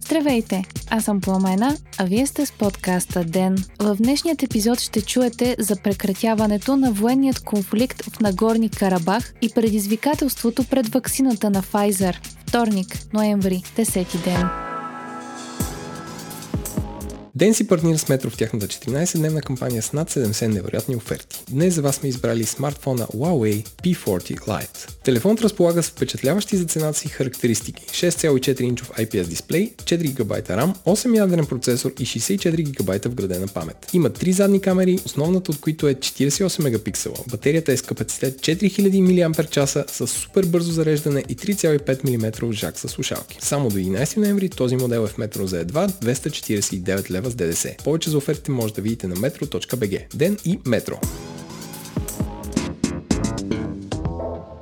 Здравейте! Аз съм Пламена, а вие сте с подкаста ДЕН. В днешният епизод ще чуете за прекратяването на военният конфликт в Нагорни Карабах и предизвикателството пред ваксината на Pfizer. Вторник, ноември, 10 ден. Ден си партнира с Метро в тяхната 14-дневна кампания с над 70 невероятни оферти. Днес за вас сме избрали смартфона Huawei P40 Lite. Телефонът разполага с впечатляващи за цената си характеристики 6,4 инчов IPS дисплей, 4 ГБ RAM, 8 ядрен процесор и 64 ГБ вградена памет. Има три задни камери, основната от които е 48 мегапиксела. Батерията е с капацитет 4000 мАч с супер бързо зареждане и 3,5 мм жак с слушалки. Само до 11 ноември този модел е в метро за едва 249 лева с ДДС. Повече за офертите може да видите на metro.bg. Ден и Метро.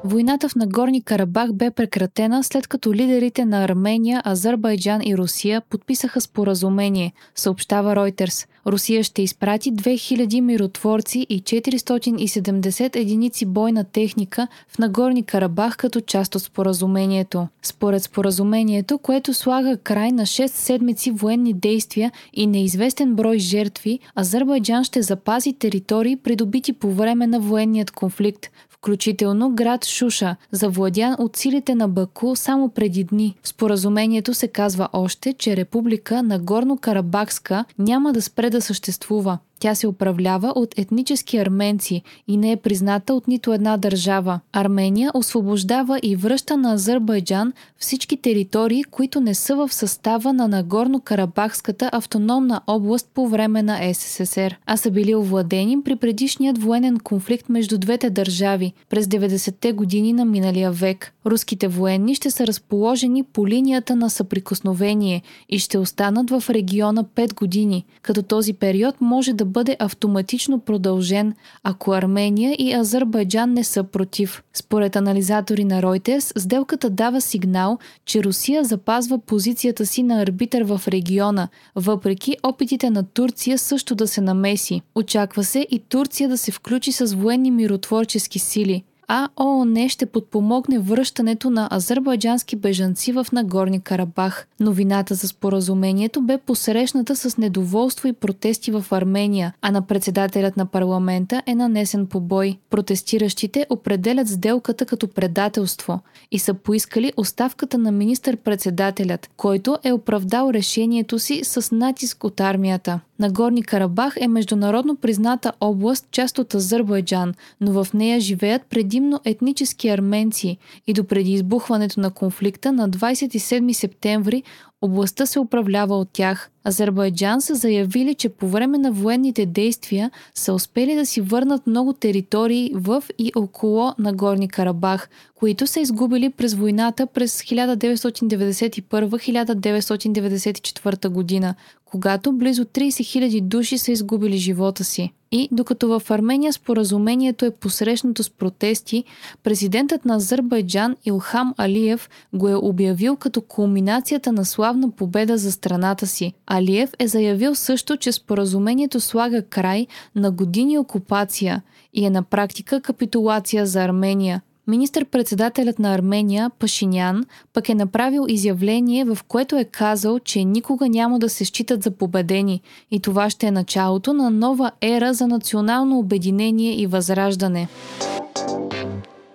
Войната в Нагорни Карабах бе прекратена след като лидерите на Армения, Азербайджан и Русия подписаха споразумение, съобщава Reuters. Русия ще изпрати 2000 миротворци и 470 единици бойна техника в Нагорни Карабах като част от споразумението. Според споразумението, което слага край на 6 седмици военни действия и неизвестен брой жертви, Азербайджан ще запази територии, придобити по време на военният конфликт, включително град Шуша, завладян от силите на Баку само преди дни. В споразумението се казва още, че Република Нагорно-Карабахска няма да спре да съществува. Тя се управлява от етнически арменци и не е призната от нито една държава. Армения освобождава и връща на Азербайджан всички територии, които не са в състава на Нагорно-Карабахската автономна област по време на СССР, а са били овладени при предишният военен конфликт между двете държави през 90-те години на миналия век. Руските военни ще са разположени по линията на съприкосновение и ще останат в региона 5 години, като този период може да бъде автоматично продължен, ако Армения и Азербайджан не са против. Според анализатори на Reuters, сделката дава сигнал, че Русия запазва позицията си на арбитър в региона, въпреки опитите на Турция също да се намеси. Очаква се и Турция да се включи с военни миротворчески сили – а ООН ще подпомогне връщането на азербайджански бежанци в Нагорни Карабах. Новината за споразумението бе посрещната с недоволство и протести в Армения, а на председателят на парламента е нанесен побой. Протестиращите определят сделката като предателство и са поискали оставката на министър-председателят, който е оправдал решението си с натиск от армията. Нагорни Карабах е международно призната област, част от Азербайджан, но в нея живеят предимно етнически арменци. И допреди избухването на конфликта на 27 септември Областта се управлява от тях. Азербайджан са заявили, че по време на военните действия са успели да си върнат много територии в и около Нагорни Карабах, които са изгубили през войната през 1991-1994 година, когато близо 30 000 души са изгубили живота си. И докато в Армения споразумението е посрещнато с протести, президентът на Азербайджан Илхам Алиев го е обявил като кулминацията на славна победа за страната си. Алиев е заявил също, че споразумението слага край на години окупация и е на практика капитулация за Армения – Министър-председателят на Армения, Пашинян, пък е направил изявление, в което е казал, че никога няма да се считат за победени и това ще е началото на нова ера за национално обединение и възраждане.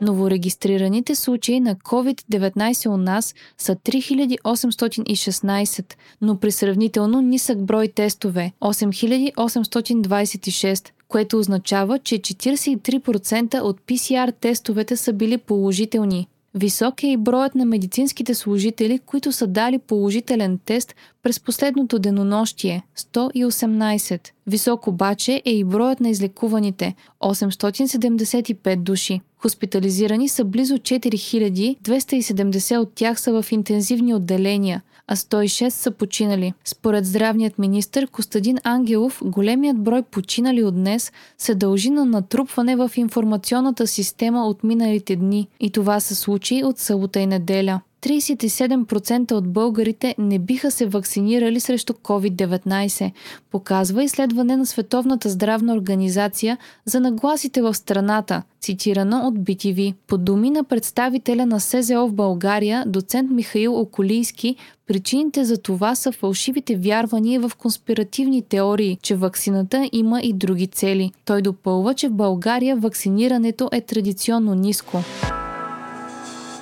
Новорегистрираните случаи на COVID-19 у нас са 3816, но при сравнително нисък брой тестове 8826, което означава, че 43% от PCR тестовете са били положителни. Висок е и броят на медицинските служители, които са дали положителен тест през последното денонощие – 118. Висок обаче е и броят на излекуваните – 875 души. Хоспитализирани са близо 4000, 270 от тях са в интензивни отделения, а 106 са починали. Според здравният министр Костадин Ангелов, големият брой починали от днес се дължи на натрупване в информационната система от миналите дни и това са случаи от събота и неделя. 37% от българите не биха се вакцинирали срещу COVID-19, показва изследване на Световната здравна организация за нагласите в страната, цитирано от BTV. По думи на представителя на СЗО в България, доцент Михаил Околийски, причините за това са фалшивите вярвания в конспиративни теории, че вакцината има и други цели. Той допълва, че в България вакцинирането е традиционно ниско.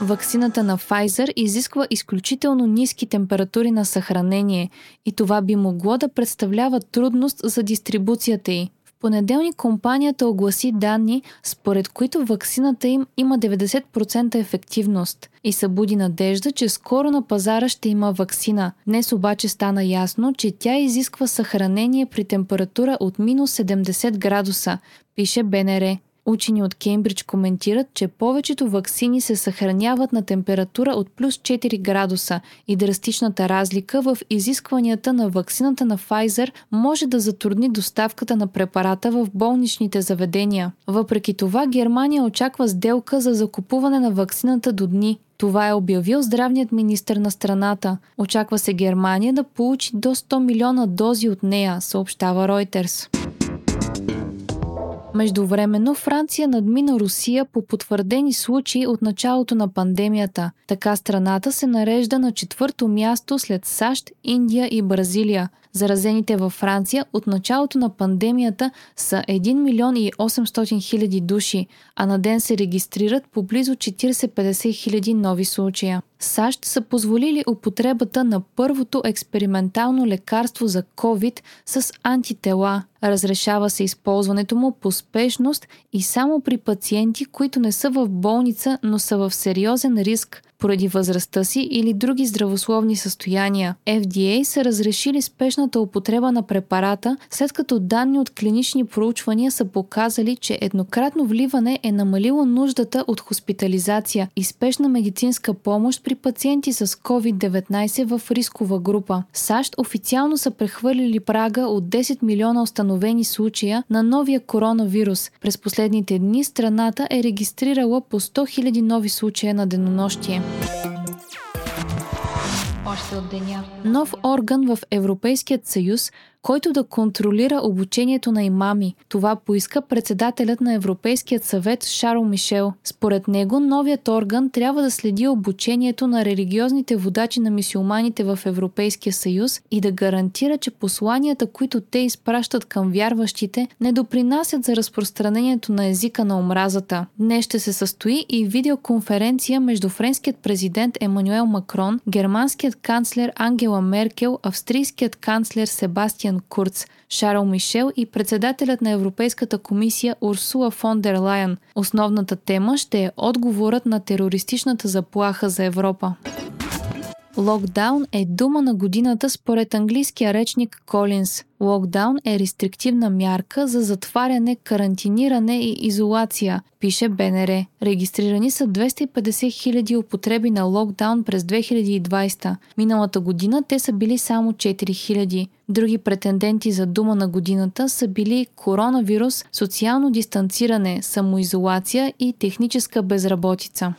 Ваксината на Pfizer изисква изключително ниски температури на съхранение и това би могло да представлява трудност за дистрибуцията й. В понеделник компанията огласи данни, според които ваксината им има 90% ефективност и събуди надежда, че скоро на пазара ще има ваксина. Днес обаче стана ясно, че тя изисква съхранение при температура от минус 70 градуса, пише БНР. Учени от Кембридж коментират, че повечето ваксини се съхраняват на температура от плюс 4 градуса и драстичната разлика в изискванията на ваксината на Pfizer може да затрудни доставката на препарата в болничните заведения. Въпреки това, Германия очаква сделка за закупуване на ваксината до дни. Това е обявил здравният министр на страната. Очаква се Германия да получи до 100 милиона дози от нея, съобщава Reuters. Междувременно Франция надмина Русия по потвърдени случаи от началото на пандемията. Така страната се нарежда на четвърто място след САЩ, Индия и Бразилия. Заразените във Франция от началото на пандемията са 1 милион и 800 хиляди души, а на ден се регистрират по близо 40-50 хиляди нови случая. САЩ са позволили употребата на първото експериментално лекарство за COVID с антитела. Разрешава се използването му по спешност и само при пациенти, които не са в болница, но са в сериозен риск поради възрастта си или други здравословни състояния. FDA са разрешили спешната употреба на препарата, след като данни от клинични проучвания са показали, че еднократно вливане е намалило нуждата от хоспитализация и спешна медицинска помощ при пациенти с COVID-19 в рискова група. САЩ официално са прехвърлили прага от 10 милиона установени случая на новия коронавирус. През последните дни страната е регистрирала по 100 000 нови случая на денонощие. Още от деня. Нов орган в Европейският съюз който да контролира обучението на имами. Това поиска председателят на Европейският съвет Шарл Мишел. Според него, новият орган трябва да следи обучението на религиозните водачи на мисиоманите в Европейския съюз и да гарантира, че посланията, които те изпращат към вярващите, не допринасят за разпространението на езика на омразата. Днес ще се състои и видеоконференция между френският президент Емануел Макрон, германският канцлер Ангела Меркел, австрийският канцлер Себастиан Себастиан Курц, Шарл Мишел и председателят на Европейската комисия Урсула фон дер Лайен. Основната тема ще е отговорът на терористичната заплаха за Европа. Локдаун е дума на годината според английския речник Колинс. Локдаун е рестриктивна мярка за затваряне, карантиниране и изолация, пише БНР. Регистрирани са 250 хиляди употреби на локдаун през 2020. Миналата година те са били само 4 хиляди. Други претенденти за дума на годината са били коронавирус, социално дистанциране, самоизолация и техническа безработица.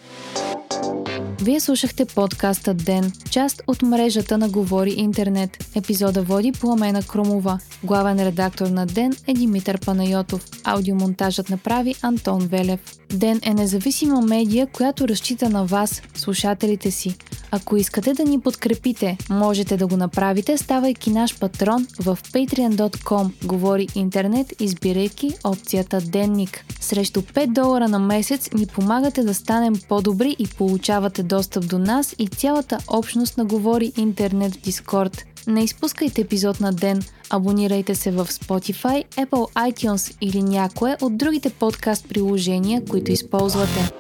Вие слушахте подкаста Ден, част от мрежата на Говори Интернет. Епизода води Пламена Кромова. Главен редактор на Ден е Димитър Панайотов. Аудиомонтажът направи Антон Велев. Ден е независима медия, която разчита на вас, слушателите си. Ако искате да ни подкрепите, можете да го направите, ставайки наш патрон в patreon.com. Говори интернет, избирайки опцията Денник. Срещу 5 долара на месец ни помагате да станем по-добри и получавате достъп до нас и цялата общност на Говори интернет в Дискорд. Не изпускайте епизод на ден. Абонирайте се в Spotify, Apple iTunes или някое от другите подкаст приложения, които използвате.